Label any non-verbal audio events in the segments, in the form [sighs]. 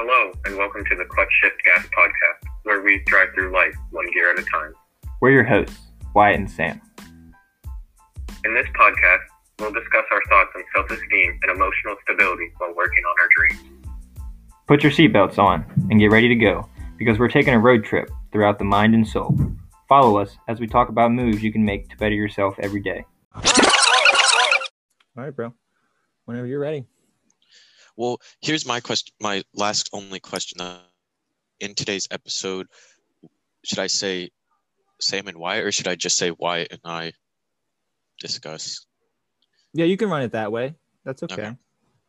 Hello, and welcome to the Clutch Shift Gas podcast, where we drive through life one gear at a time. We're your hosts, Wyatt and Sam. In this podcast, we'll discuss our thoughts on self esteem and emotional stability while working on our dreams. Put your seatbelts on and get ready to go because we're taking a road trip throughout the mind and soul. Follow us as we talk about moves you can make to better yourself every day. All right, bro. Whenever you're ready. Well, here's my question. My last only question. Uh, in today's episode, should I say Sam and Wyatt, or should I just say Wyatt and I discuss? Yeah, you can run it that way. That's okay. Okay.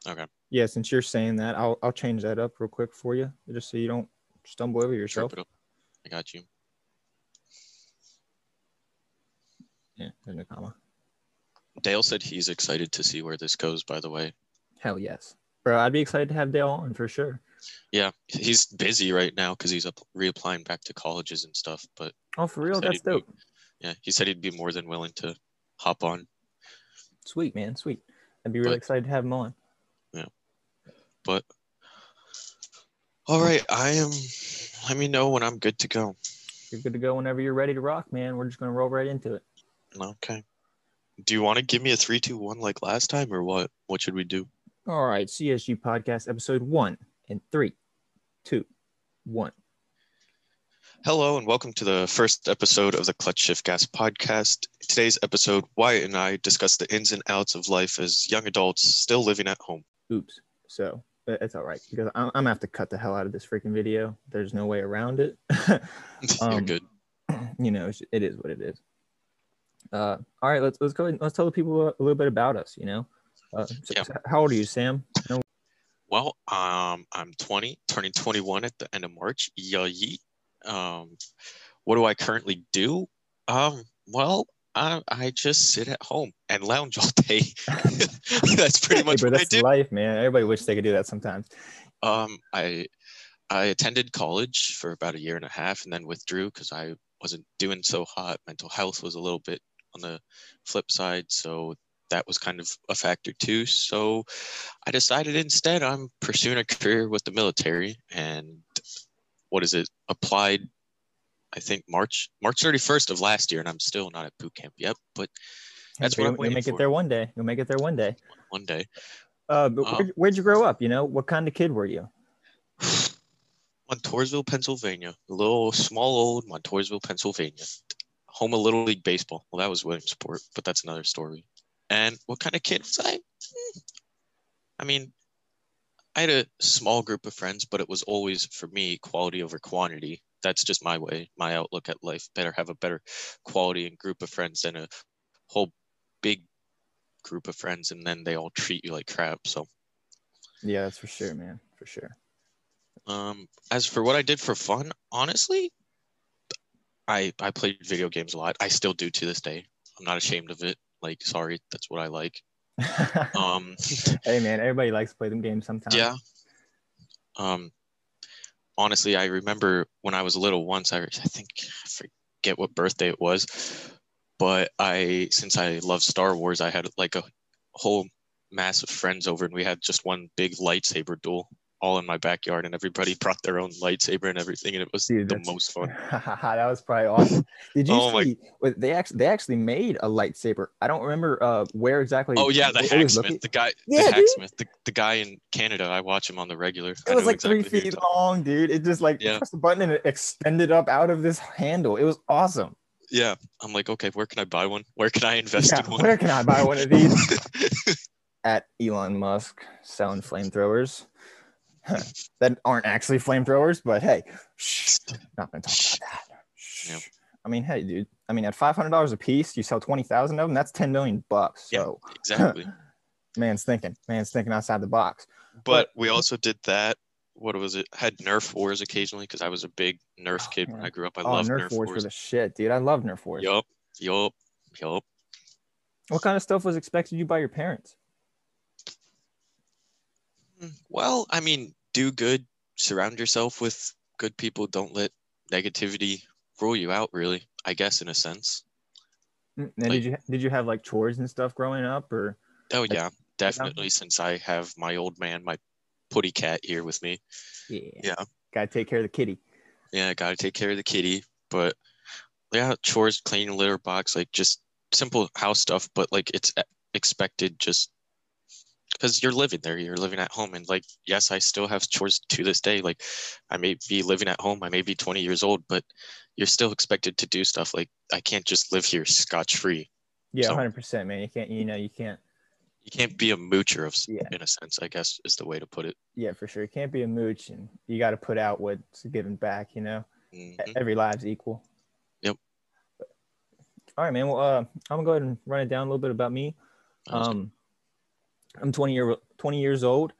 Okay. Yeah, since you're saying that, I'll I'll change that up real quick for you, just so you don't stumble over yourself. Trip it up. I got you. Yeah, there's no comma. Dale said he's excited to see where this goes. By the way, Hell yes, bro. I'd be excited to have Dale on for sure. yeah, he's busy right now because he's up reapplying back to colleges and stuff. But Oh, for real? That's he'd be- dope. yeah, he said he'd be more than willing to hop on. Sweet man, sweet. I'd be really But- excited to have him on. Yeah, but all right, I am. Let me know when I'm good to go. You're good to go whenever you're ready to rock, man. We're just gonna roll right into it. Okay. Do you want to give me a three, two, one like last time, or what? What should we do? All right, CSG podcast episode one and three, two, one. Hello and welcome to the first episode of the Clutch Shift Gas podcast. Today's episode, Wyatt and I discuss the ins and outs of life as young adults still living at home. Oops. So it's all right because I'm, I'm gonna have to cut the hell out of this freaking video. There's no way around it. [laughs] You're Um, good. [clears throat] you know, it's- what it is. Uh, all right, let's let's go ahead. and- Let's tell the people a little bit about us. You know, uh, [laughs] so- Yeah. how old are you, Sam? No, Well, um, I'm 20, turning 21 at the end of March. Yeah. Um, what do I currently do? Um, well, I, I just sit at home and lounge all [laughs] day. [laughs] That's pretty Hey, much bro, I that's life, man. Everybody wishes they could do that sometimes. Um, I I attended college for about a year and a half, and then withdrew because I wasn't doing so hot. Mental health was a little bit on the flip side, so that was kind of a factor too. So I decided instead I'm pursuing a career with the military, and what is it? Applied, I think March March 31st of last year, and I'm still not at boot camp yet, but That's what I'm you'll, make it for. there one day. You'll make it there one day. one day. Uh, but Um, where, where'd you grow up? You know, what kind of kid were you? [sighs] Montoursville, Pennsylvania. A little small old Montoursville, Pennsylvania. Home of Little League Baseball. Well, that was Williamsport, but that's another story. And what kind of kid was I? Hmm. I mean, I had a small group of friends, but it was always for me quality over quantity. That's just my way, my outlook at life. Better have a better quality and group of friends than a whole big group of friends, and then they all treat you like crap. So Yeah, that's for sure, man. For sure. Um, as for what I did for fun, honestly, I I played video games a lot. I still do to this day. I'm not ashamed of it. Like, sorry, that's what I like. [laughs] Um, hey, man, everybody likes to play them games sometimes. yeah. Um, honestly, I remember when I was little. Once I I think I forget what birthday it was, but I since I love Star Wars, I had like a whole mass of friends over, and we had just one big lightsaber duel all in my backyard, and everybody brought their own lightsaber and everything, and it was Dude, the most fun. [laughs] that was probably awesome. Did you Oh my- see? what They actually they actually made a lightsaber. I don't remember uh, where exactly. Oh yeah, the it was located. hacksmith, the guy, Yeah, the hacksmith, the, the guy in Canada. I watch him on the regular. It was like exactly three feet long, dude. It just like Yeah. press the button and it extended up out of this handle. It was awesome. Yeah, I'm like, okay, where can I buy one? Where can I invest Yeah, in one? where can I buy one of these? [laughs] At Elon Musk selling flamethrowers [laughs] that aren't actually flamethrowers, but hey, shh, not gonna talk about that. Yep. I mean, hey, dude. I mean, at five hundred dollars a piece, you sell twenty thousand of them. That's ten million bucks. Yeah. [clears throat] Exactly. man's thinking. Man's thinking outside the box. But we also did that. What was it? Had Nerf wars occasionally because I was a big Nerf Oh, kid when. I grew up. I oh, love Nerf, Nerf, wars wars. for the shit, dude. I love Nerf wars. Yup, yup, yup. What kind of stuff was expected you by your parents? Well, I mean, do good. Surround yourself with good people. Don't let negativity rule you out. Really, I guess in a sense. Mm, Now, Like- did you did you have like chores and stuff growing up, or Oh yeah, definitely. Since I have my old man, my putty cat here with me. Yeah. Yeah. Gotta take care of the kitty. Yeah, gotta take care of the kitty. But yeah, chores, cleaning litter box, like just simple house stuff. But like it's expected just because you're living there, you're living at home, and like yes, I still have chores to this day. Like I may be living at home, I may be 20 years old, but you're still expected to do stuff. Like I can't just live here scotch free. Yeah, So- hundred percent, man. You can't, you know, you can't. You can't be a moocher of, Yeah. in a sense. I guess is the way to put it. Yeah, for sure. You can't be a mooch, and you got to put out what's given back. You know, Mhm. every live's equal. Yep. All right, man. Well, uh, I'm gonna go ahead and run it down a little bit about me. Um, I'm 20 year 20 years old.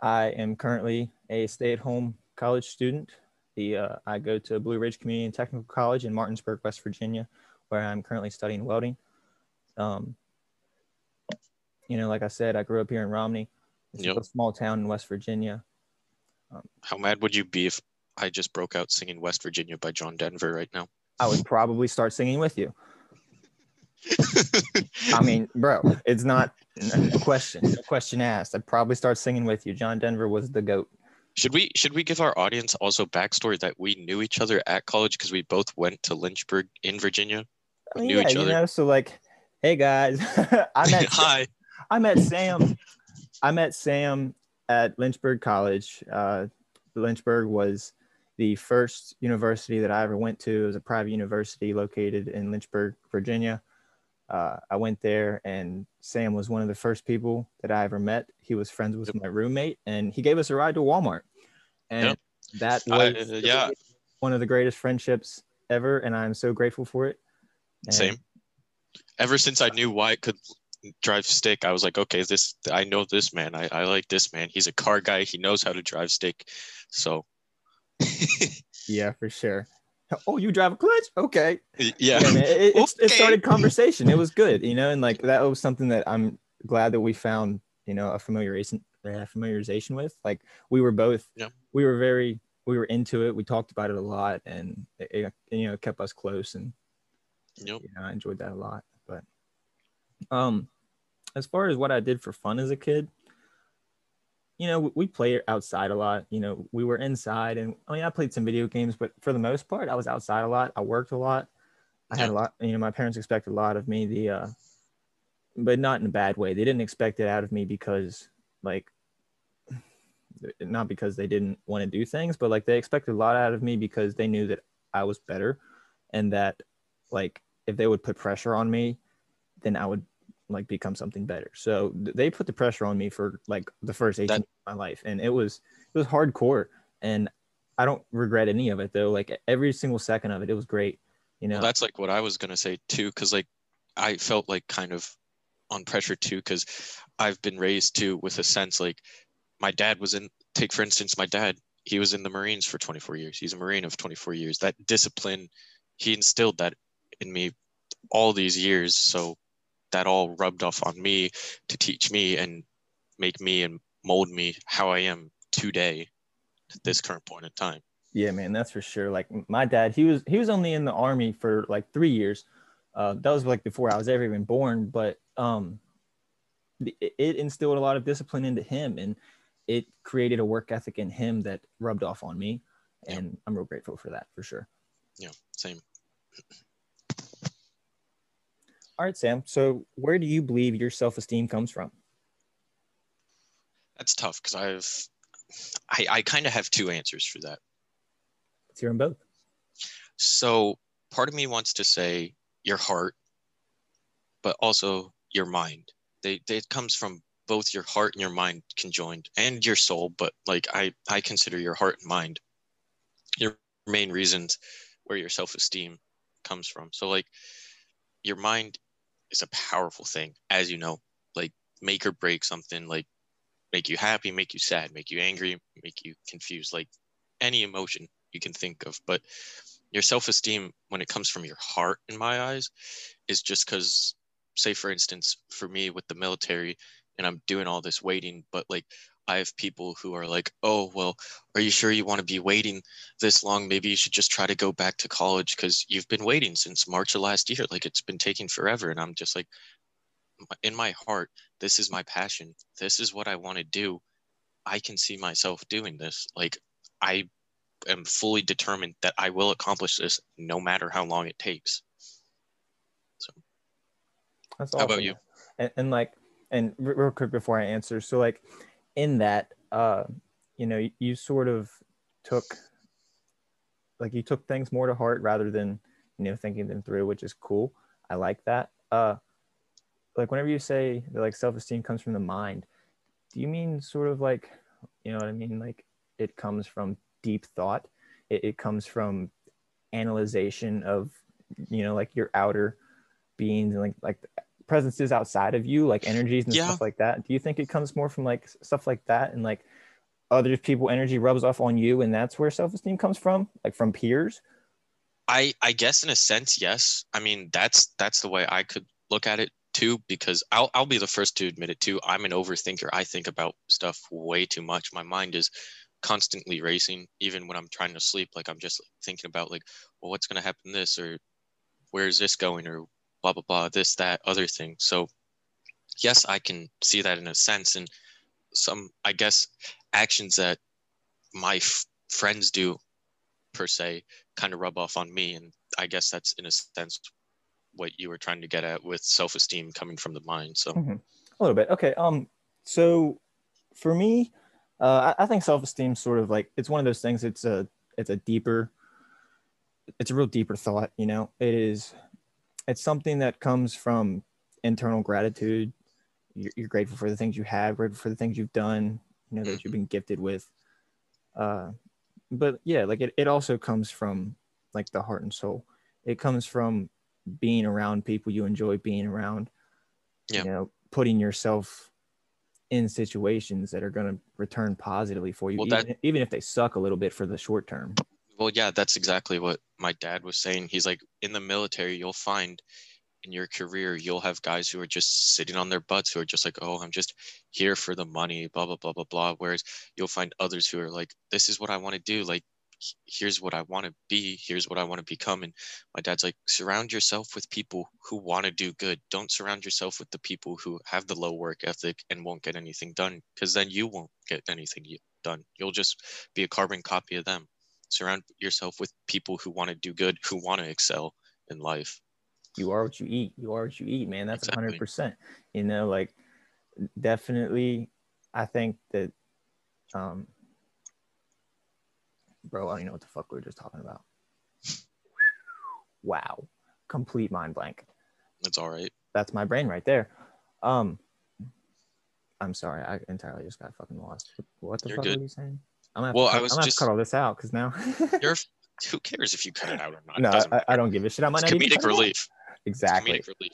I am currently a stay-at-home college student. The uh, I go to Blue Ridge Community and Technical College in Martinsburg, West Virginia, where I'm currently studying welding. Um, you know, like I said, I grew up here in Romney. It's Yep. a small town in West Virginia. How mad would you be if I just broke out singing West Virginia by John Denver right now? I would probably start singing with you. [laughs] I mean, bro, it's not a question. A question asked. I'd probably start singing with you. John Denver was the goat. should we should we give our audience also backstory that we knew each other at college because we both went to Lynchburg in Virginia? I We mean, knew yeah, each you other. know, so like, hey guys, [laughs] I met [laughs] Hi. I met Sam. I met Sam at Lynchburg College. Uh, Lynchburg was the first university that I ever went to. It was a private university located in Lynchburg, Virginia. Uh, I went there, and Sam was one of the first people that I ever met. He was friends with my roommate, and he gave us a ride to Walmart. And Yep. that I- was uh, yeah. one of the greatest friendships ever, and I'm so grateful for it. And- Same. Ever since I knew Wyatt could drive stick, I was like, okay, this I know this man. I, I like this man. He's a car guy. He knows how to drive stick. So [laughs] Yeah, for sure. Oh, you drive a clutch? Okay. yeah. Yeah, man, it, it, it started conversation. It was good, you know, and like that was something that I'm glad that we found, you know, a familiarization, uh, familiarization with. Like we were both, Yeah. we were very, we were into it. We talked about it a lot, and it, it, you know, kept us close, and Yep. you know, I enjoyed that a lot. But, um, as far as what I did for fun as a kid, you know, we, played outside a lot. You know, we were inside, and I mean, I played some video games, but for the most part, I was outside a lot. I worked a lot. I had a lot. You know, my parents expected a lot of me. The, uh, but not in a bad way. They didn't expect it out of me because, like, not because they didn't want to do things, but like they expected a lot out of me because they knew that I was better, and that, like, if they would put pressure on me, then I would like become something better. So th- they put the pressure on me for like the first 18 That- of my life. And it was it was hardcore. And I don't regret any of it though. Like every single second of it, it was great. You know, Well, that's like what I was gonna say too, because like I felt like kind of on pressure too, because I've been raised too with a sense like my dad was in. Take for instance, my dad. He was in the Marines for 24 years. He's a Marine of 24 years. That discipline, he instilled that in me all these years. So that all rubbed off on me to teach me and make me and mold me how I am today at this current point in time. Yeah, man, that's for sure. Like my dad, he was he was only in the army for like three years. Uh, that was like before I was ever even born. But um, it, it instilled a lot of discipline into him, and it created a work ethic in him that rubbed off on me. And I'm real grateful for that, for sure. Yeah, same. All right, Sam. So where do you believe your self esteem comes from? That's tough because I've I, I kind of have two answers for that. Let's hear them both. So part of me wants to say your heart, but also your mind. They, they it comes from both your heart and your mind conjoined and your soul, but like I, I consider your heart and mind your main reasons where your self-esteem comes from. So like your mind is a powerful thing, as you know, like make or break something like make you happy, make you sad, make you angry, make you confused, like any emotion you can think of. But your self-esteem when it comes from your heart in my eyes is just because say for instance for me with the military and i'm doing all this waiting but like i have people who are like oh well are you sure you want to be waiting this long? Maybe you should just try to go back to college because you've been waiting since march of last year. Like it's been taking forever. And i'm just like in my heart this is my passion. This is what i want to do. I can see myself doing this. Like I am fully determined that I will accomplish this no matter how long it takes. So That's How about you? And, and like, and real quick before I answer, so like, in that, uh, you know, you, you sort of took, like, you took things more to heart rather than, you know, thinking them through, which is cool. I like that. Uh, like, whenever you say that like self-esteem comes from the mind, do you mean sort of like, you know what I mean? Like, it comes from deep thought. It, it comes from analyzation of, you know, like your outer beings and like like presences outside of you, like energies and Yeah. stuff like that. Do you think it comes more from like stuff like that and like other people energy rubs off on you and that's where self-esteem comes from, like from peers? I I guess in a sense, yes. I mean, that's that's the way I could look at it too, because I'll I'll be the first to admit it too. I'm an overthinker. I think about stuff way too much. My mind is constantly racing, even when I'm trying to sleep. Like I'm just thinking about like, well, what's gonna happen this or where is this going or blah blah blah, this, that, other thing. So yes, I can see that in a sense. And some I guess actions that my f- friends do per se kind of rub off on me and i guess that's in a sense what you were trying to get at with self-esteem coming from the mind so Mhm. A little bit. Okay. Um. So, for me, uh, I, I think self-esteem sort of like it's one of those things. It's a it's a deeper, it's a real deeper thought. You know, it is. It's something that comes from internal gratitude. You're, you're grateful for the things you have, grateful for the things you've done. You know that you've been gifted with. Uh, but yeah, like it, it also comes from like the heart and soul. It comes from being around people you enjoy being around Yeah. you know putting yourself in situations that are going to return positively for you Well, even, that- even if they suck a little bit for the short term well yeah that's exactly what my dad was saying. He's like in the military you'll find in your career you'll have guys who are just sitting on their butts who are just like oh i'm just here for the money blah blah blah blah blah whereas you'll find others who are like this is what i want to do. Like here's what i want to be. Here's what i want to become. And my dad's like surround yourself with people who want to do good. Don't surround yourself with the people who have the low work ethic and won't get anything done because then you won't get anything done. You'll just be a carbon copy of them surround yourself with people who want to do good who want to excel in life. You are what you eat. You are what you eat man. That's Exactly. 100% you know like definitely i think that um bro i don't know what the fuck we were just talking about. Wow. Complete mind blank. That's all right. That's my brain right there. Um i'm sorry. I entirely just got fucking lost. What the You're fuck good. were you saying i'm gonna Well, to, I was I'm gonna have to just- cut all this out because now [laughs] You're, who cares if you cut it out or not? No I, I don't give a shit i might It's not comedic cut relief. It's exactly comedic relief.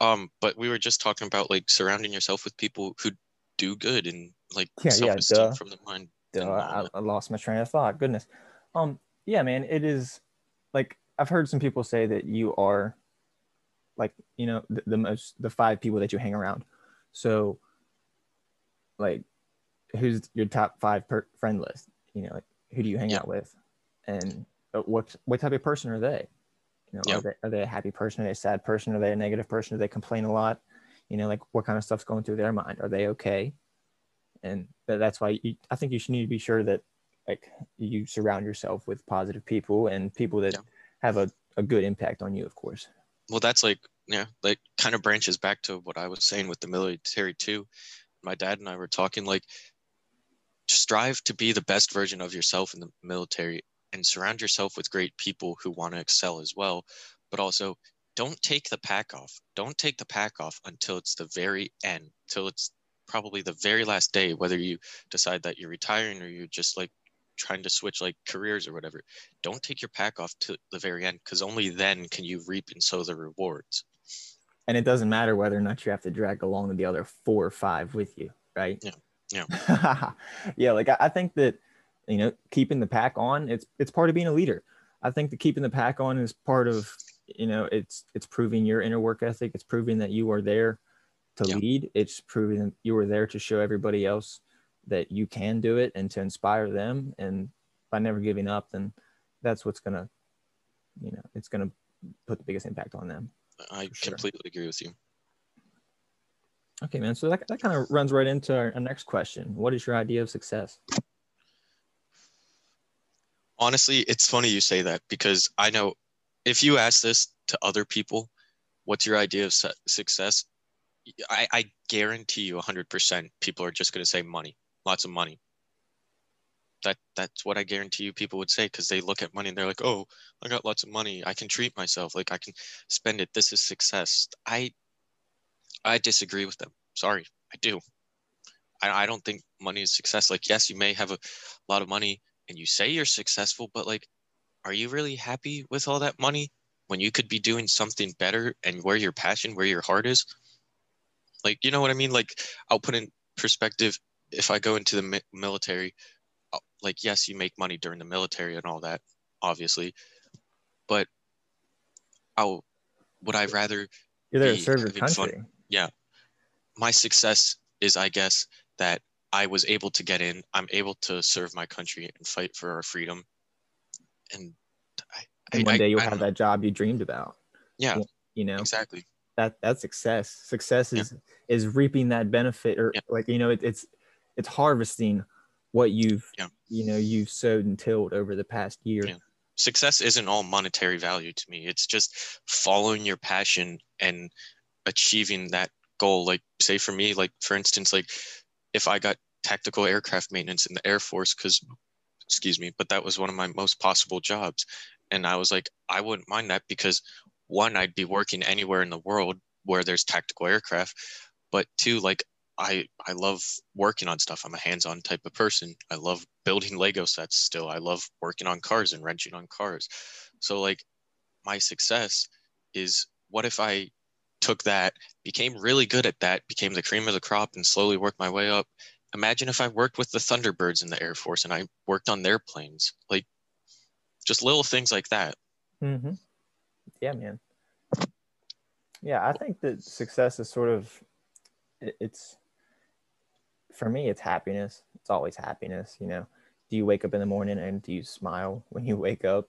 Um, but we were just talking about like surrounding yourself with people who do good and like Yeah, yeah, duh. from the mind. Duh, I, I lost my train of thought. Goodness. Um, yeah, man, it is like I've heard some people say that you are like you know the, the most the five people that you hang around. So, like, who's your top five per friend list? You know, like who do you hang Yeah. out with, and uh, what what type of person are they? You know, Yeah. are they are they a happy person? Are they a sad person? Are they a negative person? Do they complain a lot? You know, like what kind of stuff's going through their mind? Are they okay? and that's why you, I think you should need to be sure that like you surround yourself with positive people and people that Yeah. have a, a good impact on you, of course. well that's like yeah like kind of branches back to what i was saying with the military too my dad and i were talking like strive to be the best version of yourself in the military and surround yourself with great people who want to excel as well but also don't take the pack off. Don't take the pack off until it's the very end till it's probably the very last day whether you decide that you're retiring or you're just like trying to switch like careers or whatever. Don't take your pack off to the very end because only then can you reap and sow the rewards. And it doesn't matter whether or not you have to drag along the other four or five with you, right? Yeah, yeah. [laughs] yeah, like I, I think that you know, keeping the pack on, it's it's part of being a leader. I think that keeping the pack on is part of, you know, it's it's proving your inner work ethic. It's proving that you are there to Yeah. lead. It's proving that you are there to show everybody else that you can do it and to inspire them. And by never giving up, then that's what's gonna, you know, it's gonna put the biggest impact on them. i sure. completely agree with you Okay, man. So that, that kind of runs right into our, our next question. What is your idea of success? honestly, it's funny you say that because I know if you ask this to other people, what's your idea of su- success? I, I guarantee you 100% people are just going to say money, lots of money. That that's what I guarantee you people would say because they look at money and they're like, "Oh, I got lots of money. I can treat myself. Like I can spend it. This is success." I I disagree with them. Sorry, I do. I, I don't think money is success. Like, yes, you may have a lot of money and you say you're successful, but like, are you really happy with all that money when you could be doing something better and where your passion, where your heart is? Like, you know what I mean? Like, I'll put in perspective if I go into the mi- military, uh, like, yes, you make money during the military and all that, obviously, but I'll, would I rather You're there to serve your having fun. Country. my success is i guess that i was able to get in i'm able to serve my country and fight for our freedom and I, And one I- day you'll I have that job you dreamed about. yeah You know, exactly that that's success. Success Yeah. is is reaping that benefit, or Yeah. like you know, it, it's it's harvesting what you've Yeah. you know you've sowed and tilled over the past year. Yeah. success isn't all monetary value to me it's just following your passion and achieving that goal. Like say for me like for instance like if i got tactical aircraft maintenance in the air force because excuse me but that was one of my most possible jobs. And i was like i wouldn't mind that because one i'd be working anywhere in the world where there's tactical aircraft but two like i i love working on stuff. I'm a hands-on type of person. I love building lego sets still. I love working on cars and wrenching on cars. So like my success is what if i took that became really good at that became the cream of the crop and slowly worked my way up imagine if i worked with the thunderbirds in the air force and i worked on their planes like just little things like that Mm-hmm. Yeah, man. Yeah, I think that success is sort of it's for me it's happiness. It's always happiness, you know. Do you wake up in the morning and do you smile when you [laughs] wake up?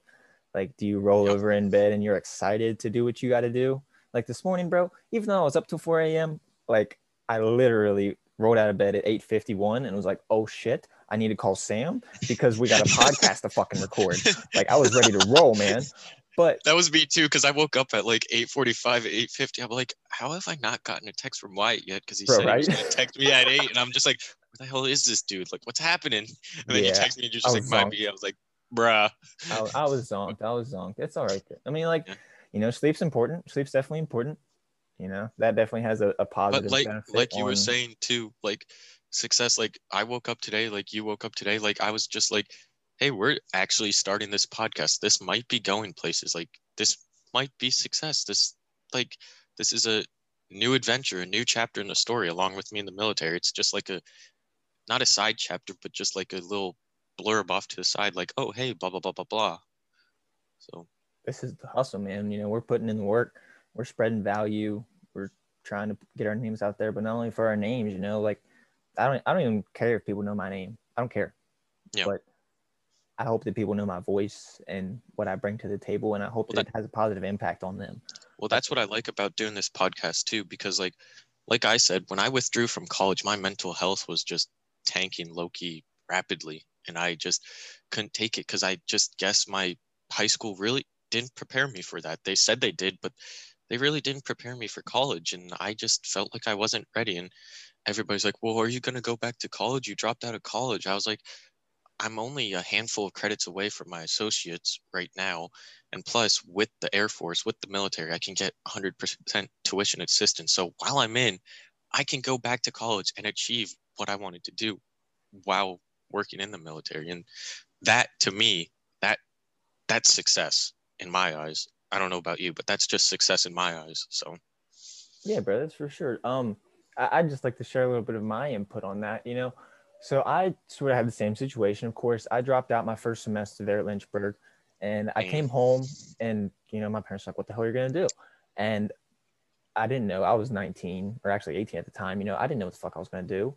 Like do you roll Yep. over in bed and you're excited to do what you got to do? Like this morning, bro, even though I was up till 4 a.m., like I literally rolled out of bed at 8:51 and was like, "Oh shit, I need to call Sam because we got a podcast to fucking record." Like I was ready to roll, man. But that was me too because i woke up at like 8.45 8.50 i'm like how have i not gotten a text from wyatt yet because he Bro, said he was to text me at 8 and i'm just like where the hell is this dude like what's happening and then Yeah, you text me and you're just like was might be i was like bruh I, I was zonked. I was zonked. It's all right. I mean, like, Yeah. You know, sleep's important. Sleep's definitely important. You know, that definitely has a, a positive but like benefit. like you were saying too like success like i woke up today like you woke up today like i was just like hey we're actually starting this podcast this might be going places like this might be success this like this is a new adventure a new chapter in the story along with me in the military it's just like a not a side chapter but just like a little blurb off to the side like oh hey blah blah blah blah blah so this is the hustle, man. You know, we're putting in the work. We're spreading value. We're trying to get our names out there, but not only for our names. You know, like I don't, I don't even care if people know my name. I don't care. Yeah. But I hope that people know my voice and what I bring to the table, and I hope Well, that it has a positive impact on them. Well, that's what I like about doing this podcast too, because like, like I said, when I withdrew from college, my mental health was just tanking low key rapidly, and I just couldn't take it because I just guess my high school really didn't prepare me for that. They said they did, but they really didn't prepare me for college, and I just felt like I wasn't ready. And everybody's like, "Well, are you gonna go back to college? You dropped out of college." I was like, "I'm only a handful of credits away from my associates right now." And plus, with the Air Force, with the military, I can get 100% tuition assistance. So while I'm in, I can go back to college and achieve what I wanted to do while working in the military. And that, to me, that that's success in my eyes. I don't know about you, but that's just success in my eyes. So Yeah, bro, that's for sure. Um, I, I'd just like to share a little bit of my input on that. You know, so I sort of had the same situation. Of course, I dropped out my first semester there at Lynchburg, and I came home, and you know, my parents were like, "What the hell are you gonna do?" And I didn't know. I was 19 or actually 18 at the time. You know, I didn't know what the fuck I was gonna do,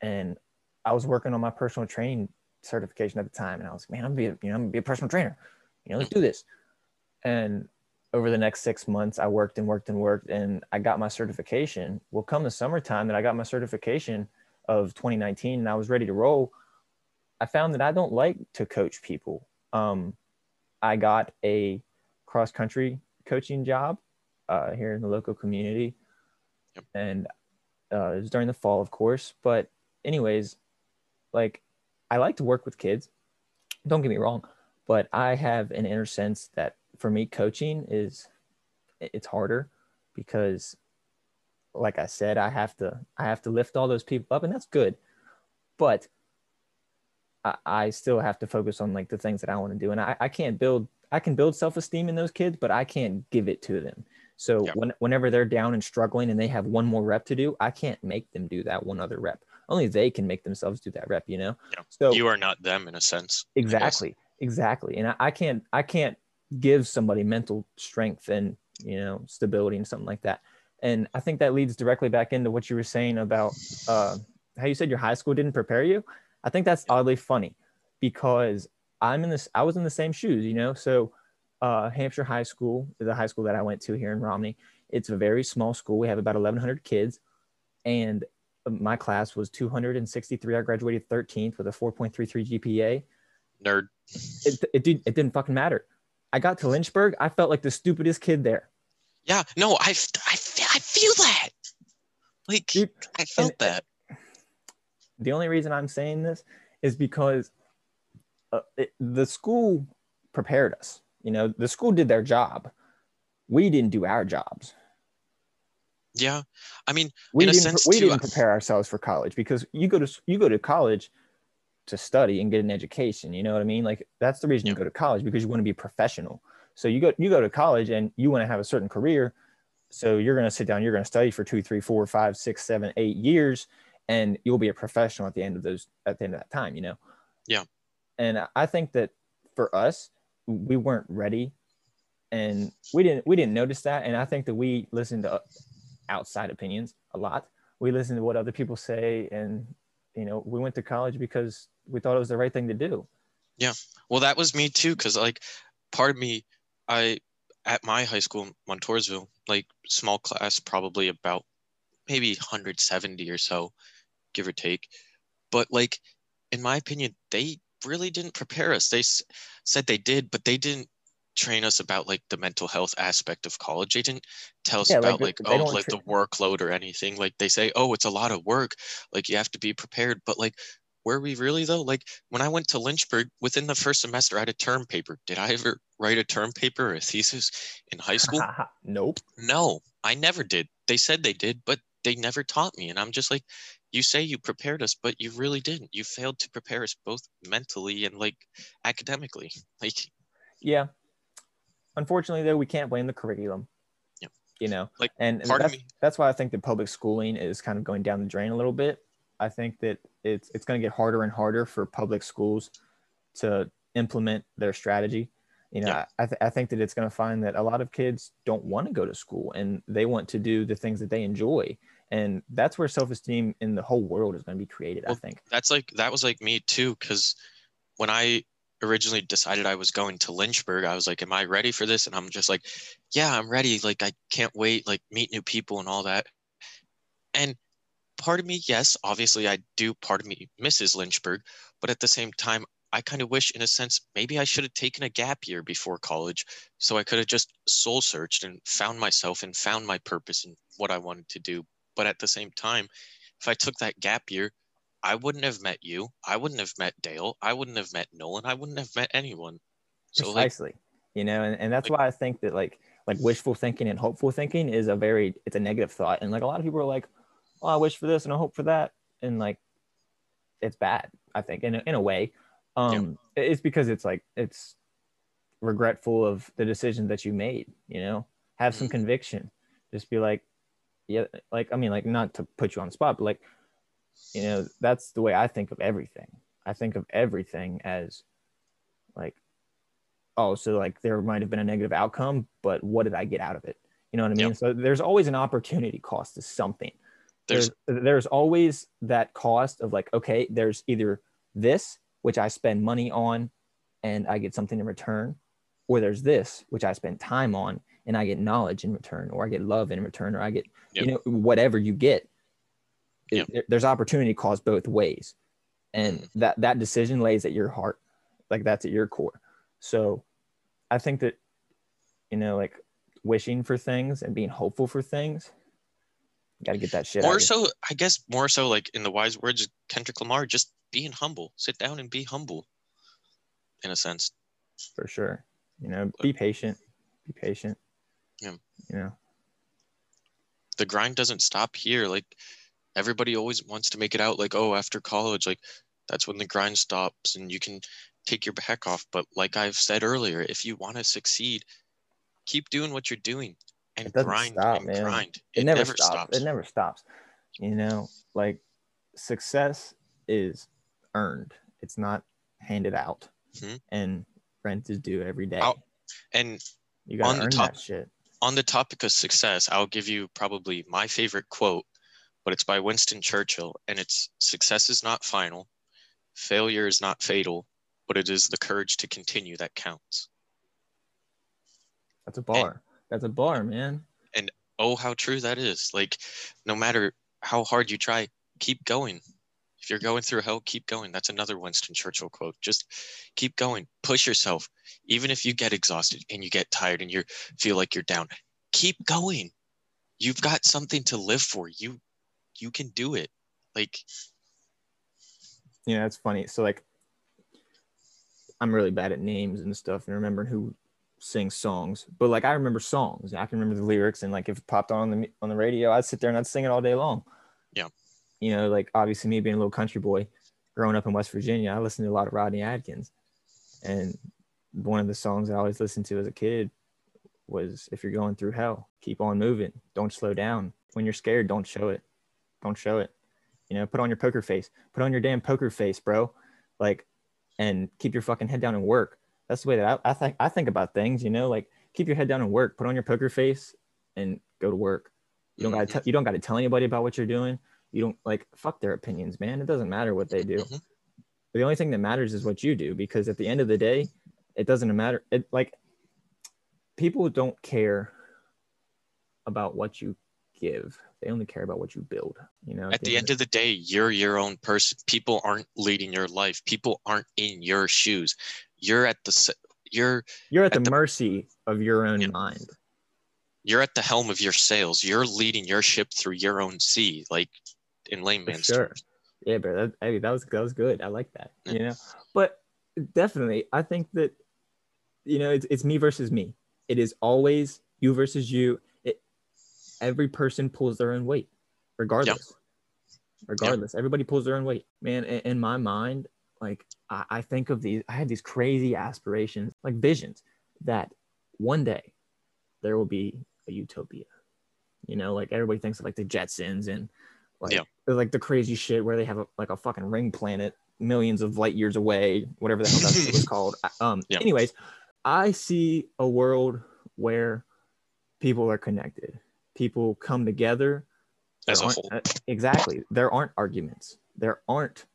and I was working on my personal training certification at the time, and I was like, "Man, I'm gonna be, a, you know, I'm gonna be a personal trainer. You know, let's do this." And over the next six months, I worked and worked and worked, and I got my certification. Well, come the summertime that I got my certification of 2019, and I was ready to roll. I found that I don't like to coach people. Um, I got a cross country coaching job uh, here in the local community, Yep. and uh, it was during the fall, of course. But anyways, like I like to work with kids. Don't get me wrong, but I have an inner sense that for me, coaching is it's harder because, like I said, I have to I have to lift all those people up, and that's good. But I, I still have to focus on like the things that I want to do, and I, I can't build I can build self esteem in those kids, but I can't give it to them. So Yeah. when, whenever they're down and struggling and they have one more rep to do, I can't make them do that one other rep. Only they can make themselves do that rep, you know? Yeah. So you are not them in a sense. Exactly, exactly. And I, I can't, I can't give somebody mental strength and, you know, stability and something like that. And I think that leads directly back into what you were saying about uh, how you said your high school didn't prepare you. I think that's oddly funny because I'm in this, I was in the same shoes, you know? So uh, Hampshire High School the high school that I went to here in Romney. It's a very small school. We have about 1,100 kids. And my class was 263. I graduated 13th with a 4.33 GPA. Nerd. It, it, did, it didn't fucking matter. I got to Lynchburg. I felt like the stupidest kid there. Yeah. No, I, I, I feel that. Like, Dude, I felt and- that. the only reason I'm saying this is because uh, it, the school prepared us. You know, the school did their job. We didn't do our jobs. Yeah. I mean, We In didn't. sense, we too, didn't prepare ourselves for college because you go to you go to college to study and get an education. You know what I mean? Like that's the reason you go to college because you want to be professional. So you go you go to college and you want to have a certain career. So you're going to sit down. You're going to study for two, three, four, five, six, seven, eight years, and you'll be a professional at the end of those at the end of that time. You know. Yeah. And I- I think that for us, we weren't ready, and we didn't we didn't notice that. And I think that we listened to uh, outside opinions a lot. We listened to what other people say, and you know, we went to college because we thought it was the right thing to do. Yeah. Well, that was me too. Cause like part of me, I, at my high school Montoursville, like small class, probably about maybe 170 or so, give or take. But like, in my opinion, they really didn't prepare us. They s- said they did, but they didn't train us about like the mental health aspect of college. They didn't tell us Yeah, like, about they- like, oh, like tra- the workload or anything. Like they say, oh, it's a lot of work. Like you have to be prepared. But like, were we really though? Like when I went to Lynchburg within the first semester, I had a term paper. Did I ever write a term paper or a thesis in high [laughs] school? nope. No, I never did. They said they did, but they never taught me. And I'm just like, you say you prepared us, but you really didn't. You failed to prepare us both mentally and like academically. [laughs] Like, Yeah. Unfortunately, though, we can't blame the curriculum. Yeah. You know, Like, and of that's, that's why I think that public schooling is kind of going down the drain a little bit. I think that it's it's going to get harder and harder for public schools to implement their strategy. You know, Yeah. I, th- I think that it's going to find that a lot of kids don't want to go to school and they want to do the things that they enjoy. And that's where self esteem in the whole world is going to be created, I think. that's like, that was like me too. Cause when I originally decided I was going to Lynchburg, I was like, am I ready for this? And I'm just like, yeah, I'm ready. Like, I can't wait, like, meet new people and all that. And part of me, yes, obviously, I do. Part of me misses Lynchburg. But at the same time, I kind of wish, in a sense, maybe I should have taken a gap year before college. So I could have just soul searched and found myself and found my purpose and what I wanted to do. But at the same time, if I took that gap year, I wouldn't have met you. I wouldn't have met Dale. I wouldn't have met Nolan. I wouldn't have met anyone. So like, precisely you know and, and that's like- why i think that like like wishful thinking and hopeful thinking is a very it's a negative thought and like a lot of people are like oh i wish for this and i hope for that. And like it's bad i think in a, in a way. Um it's because it's like it's regretful of the decision that you made you know? Have some Mhm. conviction. Just be like yeah like i mean like not to put you on the spot but like you know that's the way i think of everything. I think of everything as like oh so like there might have been a negative outcome but what did i get out of it? You know what i mean? Yep. so there's always an opportunity cost to something there's there's always that cost of like okay there's either this which i spend money on and i get something in return or there's this which i spend time on and I get knowledge in return, or I get love in return, or I get, Yep. you know, whatever you get. Yep. there- there's opportunity cost both ways. And Mhm. that that decision lays at your heart. Like that's at your core. So I think that, you know, like wishing for things and being hopeful for things, got to get that shit out. More so, I guess, more so, like in the wise words of Kendrick Lamar, just being humble. Sit down and be humble, in a sense. for sure. You know, be patient. Be patient. Yeah. You know, The grind doesn't stop here. Like everybody always wants to make it out like, oh, after college, like that's when the grind stops and you can take your back off. But like I've said earlier, if you want to succeed, keep doing what you're doing and It doesn't grind stop, and man. grind. it, never, stops. It never stops. You know, like success is earned. It's not handed out. Mhm. And rent is due every day. I'll- and you gotta the earn top- that shit. on the topic of success, I'll give you probably my favorite quote, but it's by Winston Churchill, and it's success is not final, failure is not fatal, but it is the courage to continue that counts. That's a bar. That's a bar, man. And oh, how true that is. Like, no matter how hard you try, keep going. If you're going through hell, keep going. That's another Winston Churchill quote. Just keep going. Push yourself. Even if you get exhausted and you get tired and you feel like you're down, keep going. You've got something to live for. You you can do it. Like You know, it's funny. So like I'm really bad at names and stuff and remembering who sings songs. But like I remember songs. I can remember the lyrics and like if it popped on the on the radio, I'd sit there and I'd sing it all day long. Yeah. You know, like obviously me being a little country boy, growing up in West Virginia, I listened to a lot of Rodney Atkins. And one of the songs I always listened to as a kid was if you're going through hell, keep on moving. Don't slow down. When you're scared, don't show it. Don't show it. You know, put on your poker face. Put on your damn poker face, bro. Like, and keep your fucking head down and work. That's the way that I, I think I think about things, you know, like keep your head down and work. Put on your poker face and go to work. You don't Mhm. gotta you don't gotta tell anybody about what you're doing. You don't like fuck their opinions, man. It doesn't matter what they do. Mhm. The only thing that matters is what you do because at the end of the day, it doesn't matter. It like people don't care about what you give. They only care about what you build. You know, at the end of the day, you're your own person. People aren't leading your life. People aren't in your shoes. You're at the you're you're at, at the, the- mercy of your own mind. you're at the helm of your sails. You're leading your ship through your own sea, like in layman's sure. terms. Yeah, bro. That, hey, that was that was good. I like that. Yeah. You know, but definitely, I think that you know it's it's me versus me. It is always you versus you. Every person pulls their own weight, regardless. Regardless, everybody pulls their own weight. Man, in, in my mind, like I, I think of these. I had these crazy aspirations, like visions, that one day there will be a utopia. You know, like everybody thinks of like the Jetsons and like Yeah. like the crazy shit where they have a, like a fucking ring planet millions of light years away, whatever the hell that was [laughs] called. Um, Yeah. anyways, I see a world where people are connected. People come together. As a whole. uh, exactly. There aren't arguments. There aren't,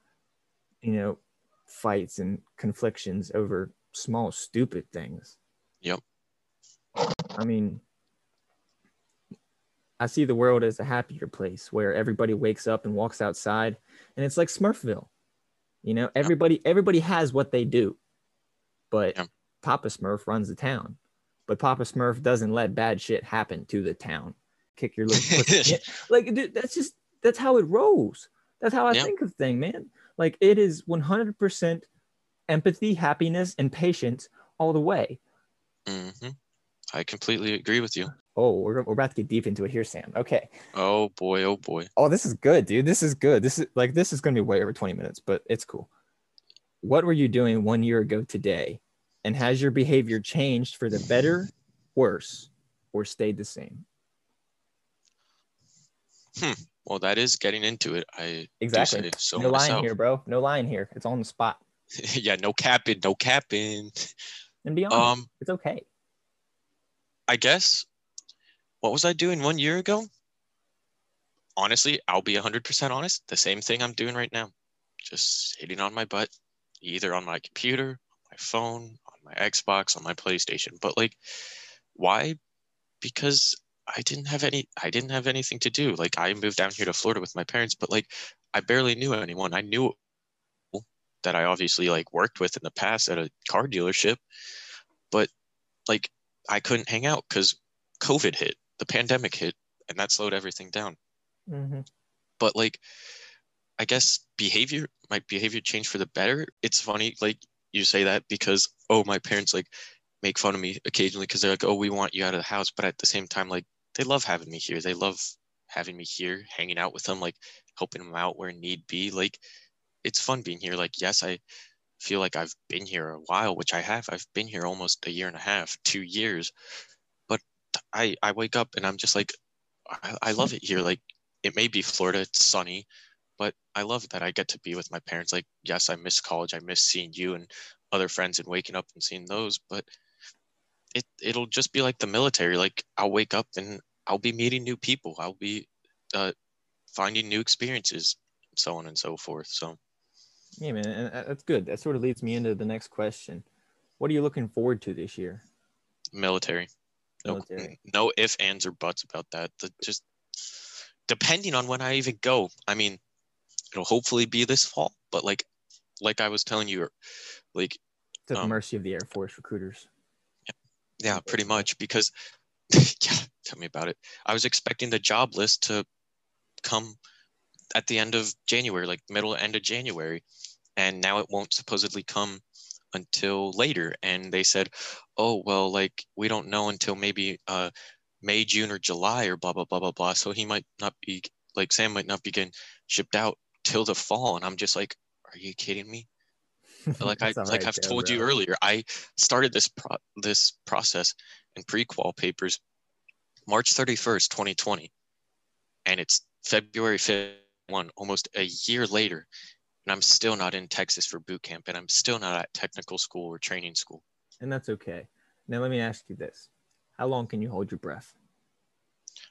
you know, fights and conflictions over small, stupid things. Yep. I mean, I see the world as a happier place where everybody wakes up and walks outside and it's like Smurfville. You know, everybody everybody has what they do. But Yeah. Papa Smurf runs the town. But Papa Smurf doesn't let bad shit happen to the town. Kick your little pussy. [laughs] Like dude, that's just that's how it rolls. That's how I Yeah. think of thing, man. Like it is 100% empathy, happiness, and patience all the way. hmm I completely agree with you. Oh, we're, we're about to get deep into it here, Sam. Okay. Oh boy, oh boy. Oh, this is good, dude. This is good. This is like this is gonna be way over 20 minutes, but it's cool. What were you doing one year ago today? And has your behavior changed for the better, worse, or stayed the same? Well, that is getting into it. I Exactly. so no lying here, bro. No lying here. It's on the spot. [laughs] yeah, no capping, no capping. And beyond. Um, it's okay. I guess what was I doing one year ago? Honestly, I'll be 100% honest. The same thing I'm doing right now. Just sitting on my butt, either on my computer, on my phone, on my Xbox, on my PlayStation. But like, why because I didn't have any I didn't have anything to do. Like I moved down here to Florida with my parents, but like I barely knew anyone. I knew that I obviously like worked with in the past at a car dealership, but like I couldn't hang out because COVID hit, the pandemic hit, and that slowed everything down. Mm-hmm. But like, I guess behavior, my behavior changed for the better. It's funny, like you say that because oh, my parents like make fun of me occasionally because they're like, oh, we want you out of the house, but at the same time, like they love having me here. They love having me here, hanging out with them, like helping them out where need be. Like it's fun being here. Like yes, I feel like I've been here a while, which I have. I've been here almost a year and a half, two years. But I I wake up and I'm just like, I, I love it here. Like it may be Florida, it's sunny, but I love that I get to be with my parents. Like yes, I miss college. I miss seeing you and other friends and waking up and seeing those, but it it'll just be like the military. Like I'll wake up and I'll be meeting new people. I'll be uh, finding new experiences, so on and so forth. So yeah, man, and that's good. That sort of leads me into the next question. What are you looking forward to this year? Military. Military. No, no if, ands, or buts about that. The, just depending on when I even go. I mean, it'll hopefully be this fall, but like, like I was telling you, like, to the um, mercy of the Air Force recruiters. Yeah, pretty much because, [laughs] yeah, tell me about it. I was expecting the job list to come at the end of January, like middle end of January, and now it won't supposedly come until later. And they said, oh well, like we don't know until maybe uh, May, June, or July, or blah blah blah blah blah. So he might not be like Sam might not be getting shipped out till the fall. And I'm just like, are you kidding me? [laughs] like I like right, I've told you earlier, I started this pro- this process in pre-qual papers March 31st, 2020. And it's February 5th, one almost a year later, and I'm still not in Texas for boot camp and I'm still not at technical school or training school. and that's okay. Now let me ask you this: How long can you hold your breath?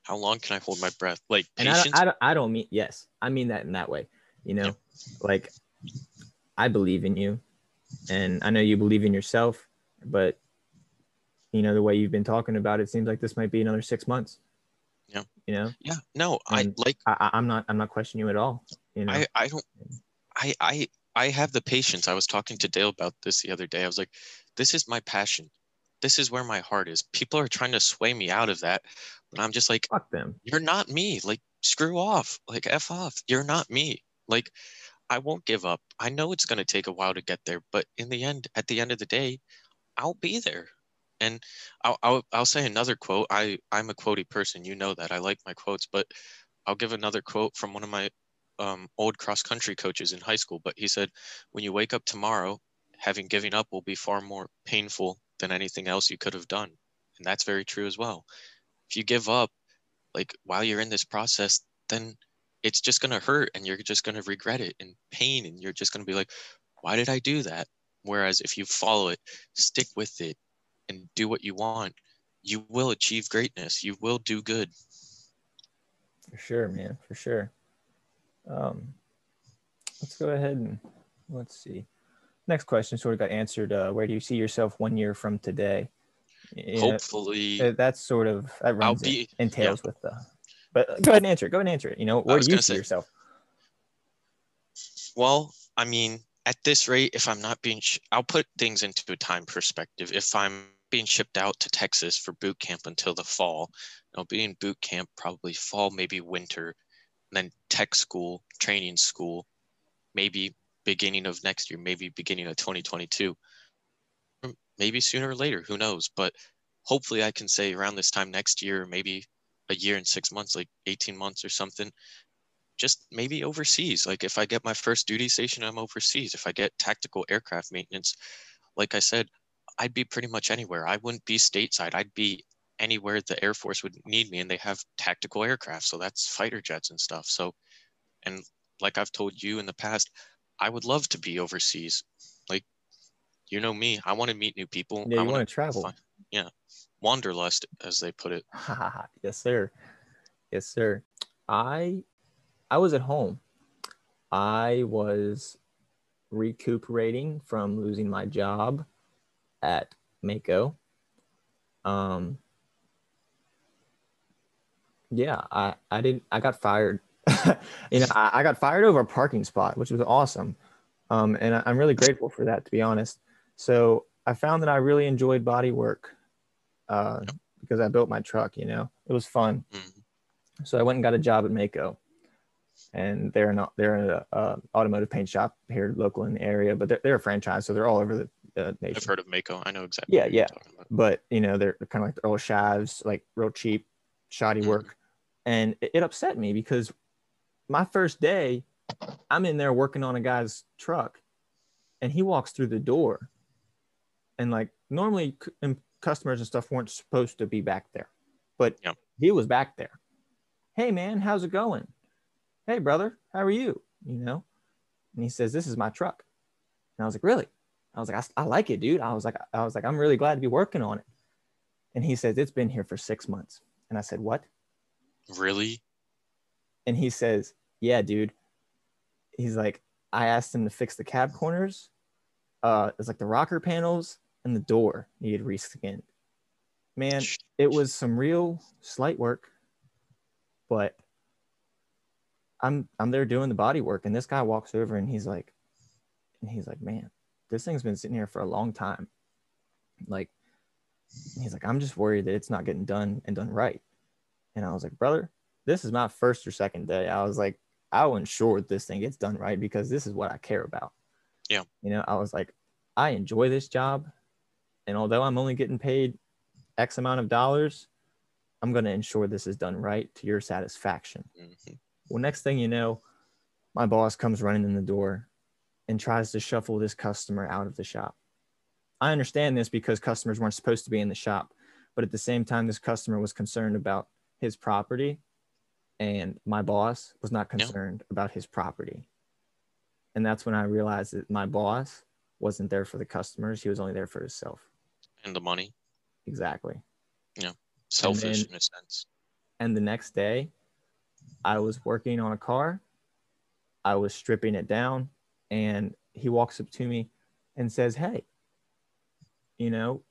How long can I hold my breath? Like And I, don't- I, don't, I don't mean yes, I mean that in that way. You know, Yep. like I believe in you, and I know you believe in yourself, but you know the way you've been talking about it seems like this might be another six months. Yeah. You know, yeah, no, I And- like I, I- I'm not I'm not questioning you at all. You know, I, I don't I I I have the patience. I was talking to Dale about this the other day. I was like, this is my passion. This is where my heart is. People are trying to sway me out of that, but I'm just like, fuck them. you're not me. Like, screw off. Like, F off. You're not me. Like, I won't give up. I know it's going to take a while to get there, but in the end, at the end of the day, I'll be there. And I'll, I'll, I'll say another quote. I, I'm a quotey person. You know that. I like my quotes, but I'll give another quote from one of my um, old cross country coaches in high school. But he said, when you wake up tomorrow, having given up will be far more painful than anything else you could have done. And that's very true as well. If you give up, like while you're in this process, then it's just going to hurt and you're just going to regret it and pain. And you're just going to be like, why did I do that? Whereas if you follow it, stick with it, and do what you want, you will achieve greatness. You will do good. For sure, man. For sure. Um, let's go ahead and let's see. Next question sort of got answered. Uh, where do you see yourself one year from today? You Hopefully, uh, that's sort of that runs be- it, entails with the. But uh, go ahead and oh. answer it. Go ahead and answer it. You know, where do you see say- yourself? Well, I mean, at this rate, if I'm not being, sh- I'll put things into a time perspective. If I'm being shipped out to Texas for boot camp until the fall, I'll be in boot camp probably fall, maybe winter, then tech school, training school, maybe beginning of next year, maybe beginning of 2022, maybe sooner or later, who knows? But hopefully, I can say around this time next year, maybe a year and six months, like 18 months or something just maybe overseas. Like if I get my first duty station, I'm overseas. If I get tactical aircraft maintenance, like I said, I'd be pretty much anywhere. I wouldn't be stateside. I'd be anywhere the Air Force would need me, and they have tactical aircraft, so that's fighter jets and stuff. So, and like I've told you in the past, I would love to be overseas. Like, you know me, I want to meet new people. Yeah, I want to travel. yeah, wanderlust, as they put it. [laughs] yes, sir. Yes, sir. I I was at home. I was recuperating from losing my job at Maaco. Um Yeah, I, I didn't. I got fired. [laughs] you know, I, I got fired over a parking spot, which was awesome. Um, and I, I'm really grateful for that, to be honest. So I found that I really enjoyed body work uh, Yep. because I built my truck. You know, it was fun. Mhm. So I went and got a job at Maaco, and they're not they're an uh, automotive paint shop here local in the area, but they're, they're a franchise, so they're all over the uh, nation. I've heard of Maaco. I know exactly. Yeah, yeah. but you know they're kind of like the old shaves, like real cheap, shoddy Mhm. work, and it, it upset me because my first day, I'm in there working on a guy's truck, and he walks through the door, and like normally customers and stuff weren't supposed to be back there, but he was back there. Hey man, how's it going? Hey brother, how are you? You know, and he says, "This is my truck," and I was like, "Really?" I was like, I, I like it, dude. I was like, I was like, I'm really glad to be working on it. And he says, it's been here for six months. And I said, what? Really? And he says, yeah, dude. He's like, I asked him to fix the cab corners. Uh, it's like the rocker panels and the door needed reskinned. Man, it was some real slight work, but I'm I'm there doing the body work, and this guy walks over and he's like, and he's like, man, this thing's been sitting here for a long time. Like, he's like, I'm just worried that it's not getting done and done right. And I was like, brother, this is my first or second day. I was like, I will ensure this thing gets done right because this is what I care about. Yeah. You know, I was like, I enjoy this job. And although I'm only getting paid X amount of dollars, I'm going to ensure this is done right to your satisfaction. Mhm. Well, next thing you know, my boss comes running in the door and tries to shuffle this customer out of the shop. I understand this because customers weren't supposed to be in the shop, but at the same time, this customer was concerned about his property, and my boss was not concerned about his property. And that's when I realized that my boss wasn't there for the customers, he was only there for himself. And the money. Exactly. Yeah. Selfish then- in a sense. And the next day, I was working on a car. I was stripping it down, and he walks up to me and says, Hey, you know,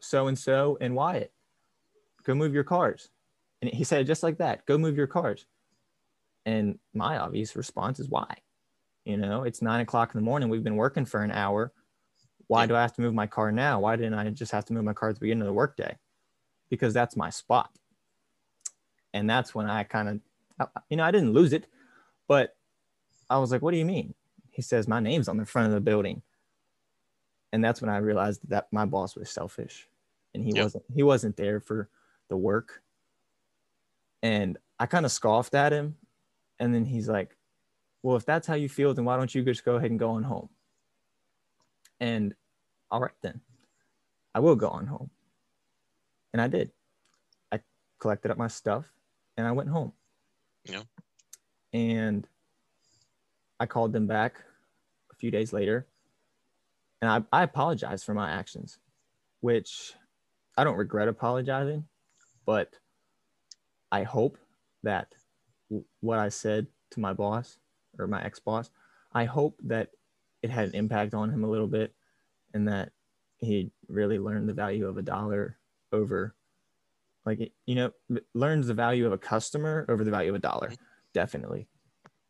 so and so and Wyatt, go move your cars. And he said, just like that, go move your cars. And my obvious response is, Why? You know, it's nine o'clock in the morning. We've been working for an hour. Why do I have to move my car now? Why didn't I just have to move my car at the beginning of the workday? Because that's my spot and that's when I kind of, you know, I didn't lose it, but I was like, "What do you mean?" He says, "My name's on the front of the building," and that's when I realized that my boss was selfish, and he Yep. wasn't. He wasn't there for the work, and I kind of scoffed at him, and then he's like, "Well, if that's how you feel, then why don't you just go ahead and go on home?" And all right then, I will go on home, and I did. I collected up my stuff and I went home. Yeah. And I called them back a few days later and I, I apologized for my actions, which I don't regret apologizing, but I hope that w- what I said to my boss or my ex boss, I hope that it had an impact on him a little bit and that he really learned the value of a dollar over like you know learns the value of a customer over the value of a dollar definitely.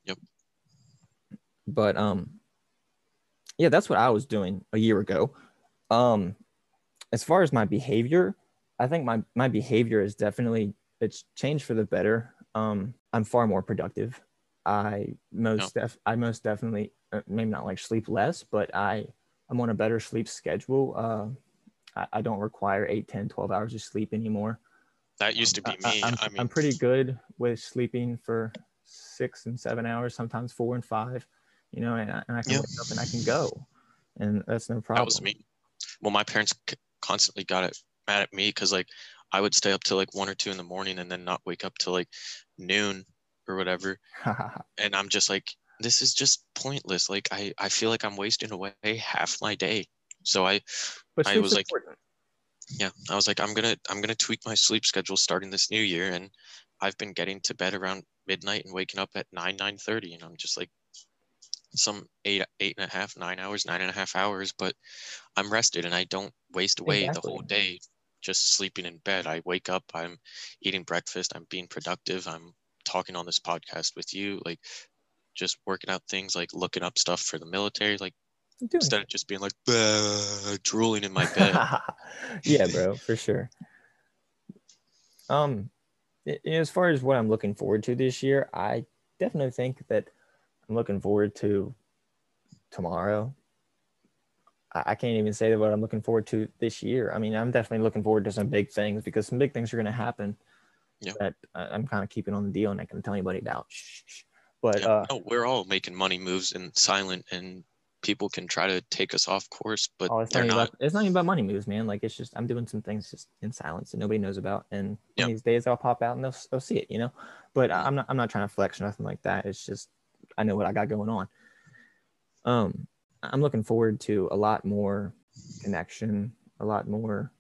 Yep. but um yeah that's what i was doing a year ago. Um as far as my behavior i think my my behavior is definitely it's changed for the better. Um i'm far more productive. I most def i most definitely uh, maybe not like sleep less but i i'm on a better sleep schedule uh I, I don't require 8 10 12 hours of sleep anymore That used to be me. I, am I, mean, I'm pretty good with sleeping for six and seven hours, sometimes four and five, you know, and I, and I can Yeah. wake up and I can go. And that's no problem. that was me. Well, my parents constantly got it mad at me because like I would stay up till like one or two in the morning and then not wake up till like noon or whatever. [laughs] And I'm just like, this is just pointless. Like I, I feel like I'm wasting away half my day. So I, but I was like- important. yeah, I was like, I'm gonna, I'm gonna tweak my sleep schedule starting this new year. And I've been getting to bed around midnight and waking up at nine, nine thirty. And I'm just like, some eight, eight and a half, nine hours, nine and a half hours, but I'm rested and I don't waste away the whole day just sleeping in bed. I wake up, I'm eating breakfast, I'm being productive, I'm talking on this podcast with you, like just working out things like looking up stuff for the military, like instead of just being like drooling in my bed. [laughs] yeah, bro, for sure. Um, as far as what I'm looking forward to this year, I definitely think that I'm looking forward to tomorrow. I can't even say what I'm looking forward to this year. I mean, I'm definitely looking forward to some big things because some big things are going to happen Yeah. that I- I'm kind of keeping on the deal and I can tell anybody about. Shh, shh. But Yeah, uh, no, we're all making money moves in silent, and people can try to take us off course, but oh, it's not, they're even not. about, it's not even about money moves, man. Like it's just I'm doing some things just in silence that nobody knows about, and Yeah. these days I'll pop out and they'll, they'll see it, you know. But Mhm. I'm not I'm not trying to flex or nothing like that. It's just I know what I got going on. Um, I'm looking forward to a lot more connection, a lot more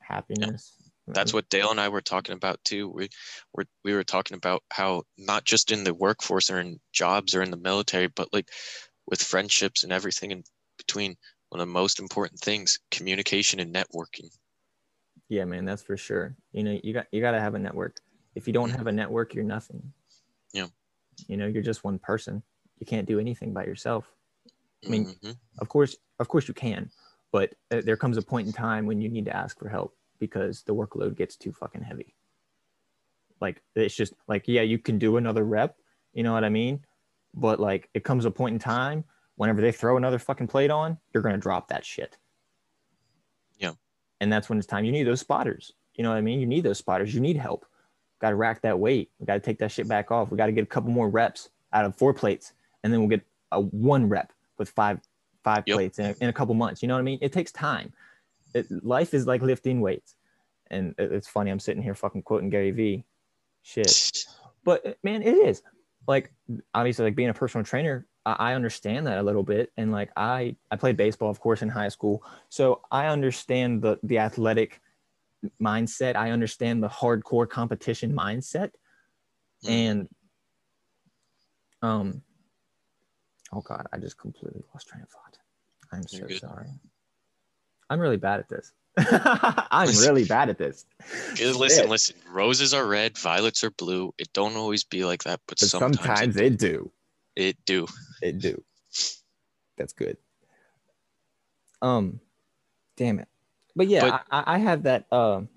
happiness. That's what Dale and I were talking about too. We were we were talking about how not just in the workforce or in jobs or in the military, but like with friendships and everything in between. One of the most important things: communication and networking. Yeah, man, that's for sure. You know, you got you got to have a network. If you don't Mhm. have a network, you're nothing. Yeah. You know, you're just one person. You can't do anything by yourself. I mean, Mhm. Of course, of course you can, but uh, there comes a point in time when you need to ask for help because the workload gets too fucking heavy. Like it's just like yeah, you can do another rep, you know what I mean? But like it comes a point in time whenever they throw another fucking plate on, you're gonna drop that shit. Yeah. And that's when it's time. You need those spotters. You know what I mean? You need those spotters. You need help. Got to rack that weight. We got to take that shit back off. We got to get a couple more reps out of four plates, and then we'll get a one rep with five five Yep. plates in a, in a couple months. You know what I mean? It takes time. It, life is like lifting weights, and it- it's funny. I'm sitting here fucking quoting Gary Vee, shit. But uh, man, it is like obviously like being a personal trainer. I, I understand that a little bit, and like I I played baseball, of course, in high school, so I understand the the athletic mindset. I understand the hardcore competition mindset, Mhm. and um, oh god, I just completely lost train of thought. I'm so sorry. I'm really bad at this. [laughs] I'm really bad at this. Listen, listen. Roses are red, violets are blue. It don't always be like that, but, But sometimes, sometimes it, do. it do. It do. That's good. Um, damn it. But yeah, But- I, I- I have that. Um,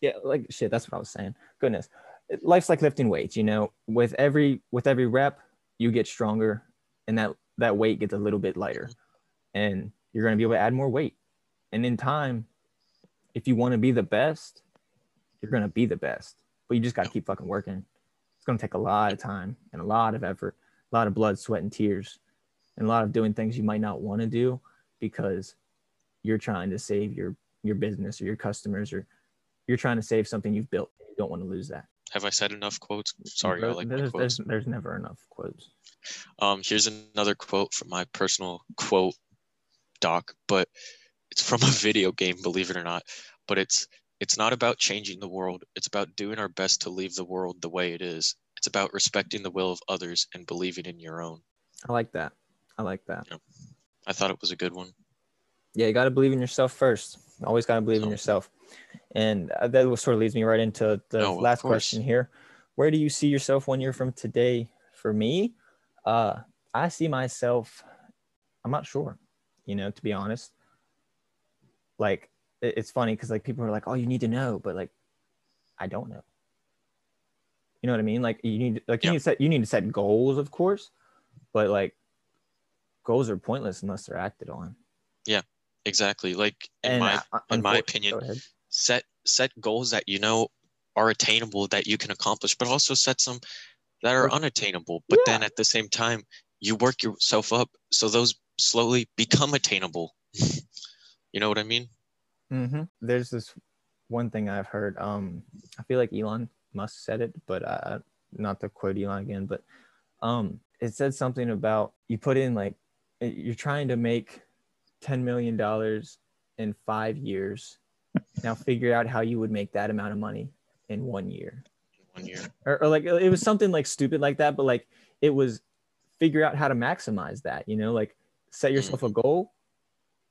yeah, like shit. That's what I was saying. Goodness, life's like lifting weights. You know, with every with every rep, you get stronger, and that that weight gets a little bit lighter, and you're gonna be able to add more weight. And in time, if you want to be the best, you're gonna be the best. But you just gotta keep fucking working. It's gonna take a lot of time and a lot of effort, a lot of blood, sweat, and tears, and a lot of doing things you might not want to do because you're trying to save your your business or your customers or you're trying to save something you've built. You don't want to lose that. Have I said enough quotes? Sorry, I like there's, quotes. there's, there's never enough quotes. Um, here's another quote from my personal quote doc, but it's from a video game, believe it or not. But it's it's not about changing the world. It's about doing our best to leave the world the way it is. It's about respecting the will of others and believing in your own. I like that. I like that. I thought it was a good one. Yeah, you got to believe in yourself first. Always got to believe in yourself. And uh, that sort of leads me right into the No, last question here. Where do you see yourself one year from today? For me, uh, I see myself. I'm not sure. You know, to be honest. Like it's funny because like people are like, "Oh, you need to know," but like, I don't know. You know what I mean? Like you need like you Yeah. need to set you need to set goals, of course, but like goals are pointless unless they're acted on. Yeah, exactly. Like in And my uh, in my opinion, set set goals that you know are attainable that you can accomplish, but also set some that are unattainable. But then at the same time, you work yourself up so those slowly become attainable. [laughs] you know what I mean? hmm There's this one thing I've heard. Um, I feel like Elon Musk said it, but uh, not to quote Elon again, but um, it said something about you put in like you're trying to make ten million dollars in five years. Now figure out how you would make that amount of money in one year, One year. or, or like it was something like stupid like that, but like it was figure out how to maximize that. You know, like set yourself a goal,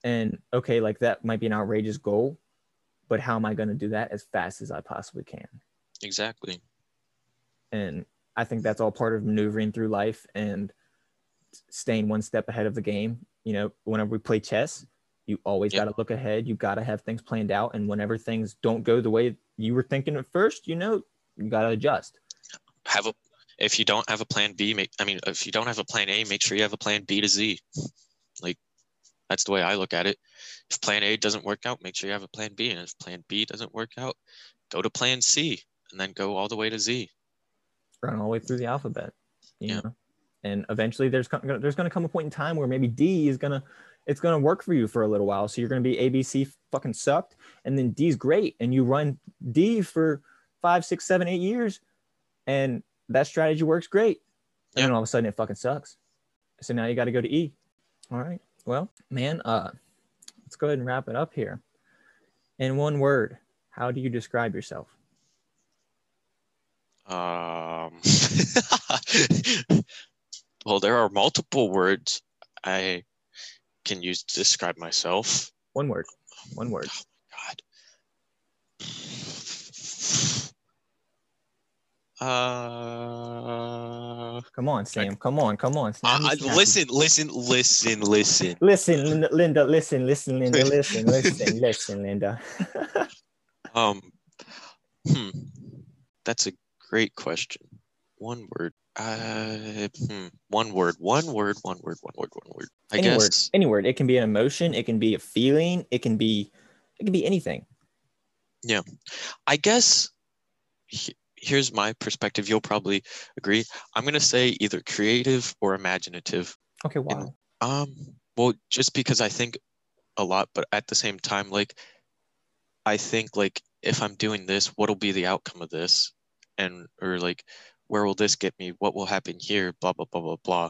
and okay, like that might be an outrageous goal, but how am I going to do that as fast as I possibly can? Exactly. And I think that's all part of maneuvering through life and staying one step ahead of the game. You know, whenever we play chess, you always Yep. got to look ahead. You got to have things planned out. And whenever things don't go the way you were thinking at first, you know, you got to adjust. Have a if you don't have a plan B, make I mean if you don't have a plan A, make sure you have a plan B to Z. That's the way I look at it. If plan A doesn't work out, make sure you have a plan B. And if plan B doesn't work out, go to plan C and then go all the way to Z. run all the way through the alphabet. You Yeah. know, and eventually there's there's going to come a point in time where maybe D is gonna it's gonna work for you for a little while. So you're gonna be ABC fucking sucked, and then D's great, and you run D for five, six, seven, eight years, and that strategy works great. And then all of a sudden it fucking sucks. So now you got to go to E. All right. Well, man, uh, let's go ahead and wrap it up here. In one word, how do you describe yourself? Um, [laughs] well, there are multiple words I can use to describe myself. One word. One word. Oh my God. Uh, Come on, Sam. Come on. Come on. Snappy, I- listen, listen, listen, listen. [laughs] Listen, Linda, Linda, listen, listen, Linda, [laughs] listen, listen, listen, Linda. [laughs] Um, hmm, that's a great question. One word. Uh, hmm, one word. One word. One word. One word. One word. I any word, any word. It can be an emotion. It can be a feeling. It can be, it can be anything. Yeah, I guess. he- Here's my perspective. You'll probably agree. I'm gonna say either creative or imaginative. Okay, wow. Um, well, just because I think a lot, but at the same time, like I think like if I'm doing this, what'll be the outcome of this? And or like where will this get me? What will happen here? Blah blah blah blah blah.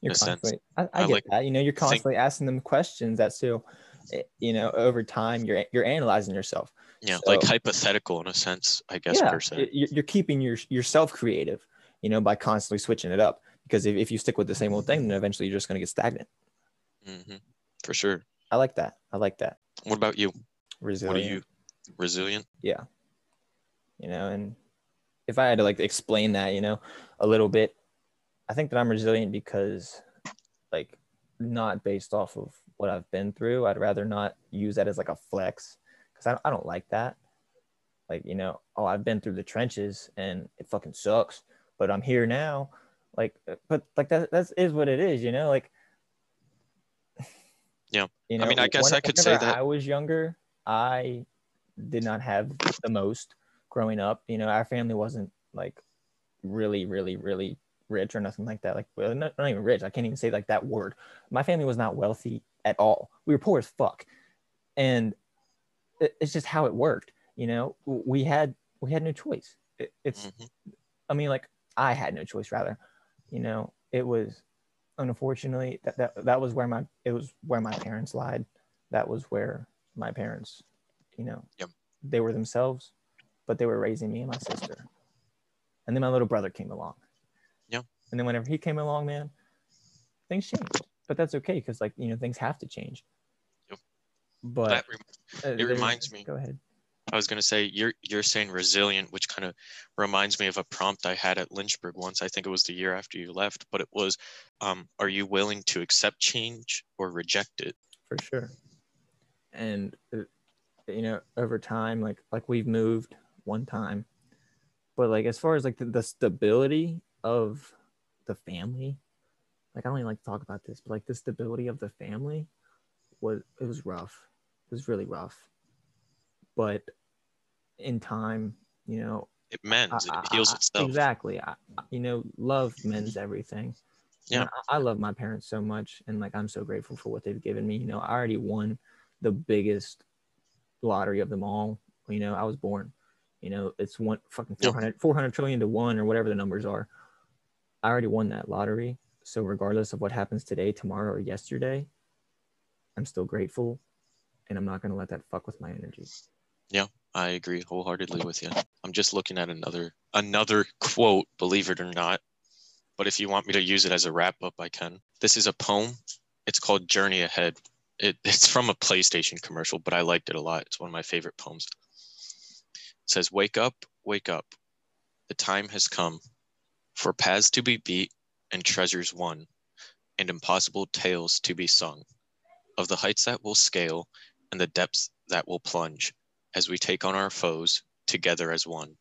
You're in a sense. constantly, I, I, I get like that. You know, you're constantly asking them questions that so, eh, you know, over time you're you're analyzing yourself. Yeah, like hypothetical in a sense, I guess yeah, per se. you're, keeping your yourself creative, you know, by constantly switching it up. Because if, if you stick with the same old thing, then eventually you're just gonna get stagnant. hmm For sure. I like that. I like that. What about you? Resilient. What are you? Resilient? yeah you know and if i had to like explain that you know a little bit i think that i'm resilient because like not based off of what i've been through i'd rather not use that as like a flex because I, don't- I don't like that like you know oh i've been through the trenches and it fucking sucks but i'm here now like uh, but like that that's is what it is you know like [laughs] Yeah. you know, I mean, I guess I could say that- i was younger i did not have the most growing up. You know, our family wasn't like really, really, really rich or nothing like that. Like, well, not, not even rich. I can't even say like that word. My family was not wealthy at all. We were poor as fuck, and it's just how it worked. You know, we had we had no choice. It, it's, Mhm. I mean, like I had no choice. Rather, you know, it was unfortunately that that, that was where my it was where my parents lied. That was where my parents, you know, Yep. they were themselves, but they were raising me and my sister. And then my little brother came along. Yeah. And then whenever he came along, man, things changed. But that's okay because like you know things have to change. But That rem- uh, there's- reminds me. Go ahead. I was gonna say you're you're saying resilient, which kind of reminds me of a prompt I had at Lynchburg once. I think it was the year after you left, but it was, um, "Are you willing to accept change or reject it?" for sure and uh, you know over time like like we've moved one time but like as far as like the, the stability of the family like i don't even like to talk about this but like the stability of the family was it was rough it was really rough but in time you know It mends I- it heals itself. Exactly. I, you know, love mends everything. Yeah. And I, I love my parents so much, and like I'm so grateful for what they've given me. You know, I already won the biggest lottery of them all. You know, I was born. You know, it's one fucking Yep. 400, 400 trillion to one or whatever the numbers are. I already won that lottery. So regardless of what happens today, tomorrow, or yesterday, I'm still grateful, and I'm not gonna let that fuck with my energy. Yeah, I agree wholeheartedly with you. I'm just looking at another another quote, believe it or not. But if you want me to use it as a wrap up, I can. This is a poem. It's called Journey Ahead. It, [laughs] it's from a PlayStation commercial, but I liked it a lot. It's one of my favorite poems. It says, Wake up, wake up. The time has come for paths to be beat and treasures won, and impossible tales to be sung, of the heights that will scale and the depths that will plunge as we take on our foes together as one,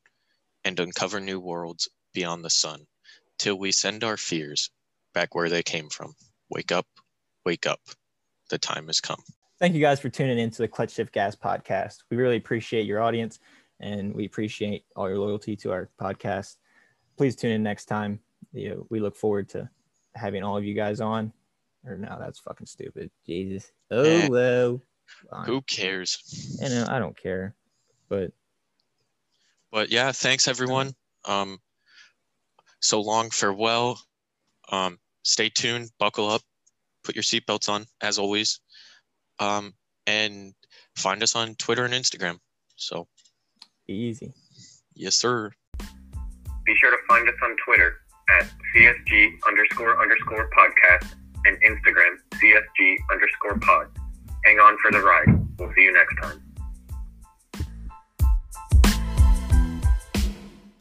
and uncover new worlds beyond the sun, till we send our fears back where they came from. Wake up, wake up. The time has come. Thank you guys for tuning in to the Clutch Shift Gas podcast. We really appreciate your audience and we appreciate all your loyalty to our podcast. Please tune in next time. You know, we look forward to having all of you guys on. Or no, that's fucking stupid. Jesus. Oh Eh. Well. Fine. Who cares? You know, I don't care. But But yeah, thanks everyone. Um, so long, farewell. Um, stay tuned, buckle up, put your seatbelts on, as always. Um, and find us on Twitter and Instagram. So, be easy. yes, sir. Be sure to find us on Twitter at CSG underscore underscore podcast and Instagram CSG underscore pod. Hang on for the ride. We'll see you next time.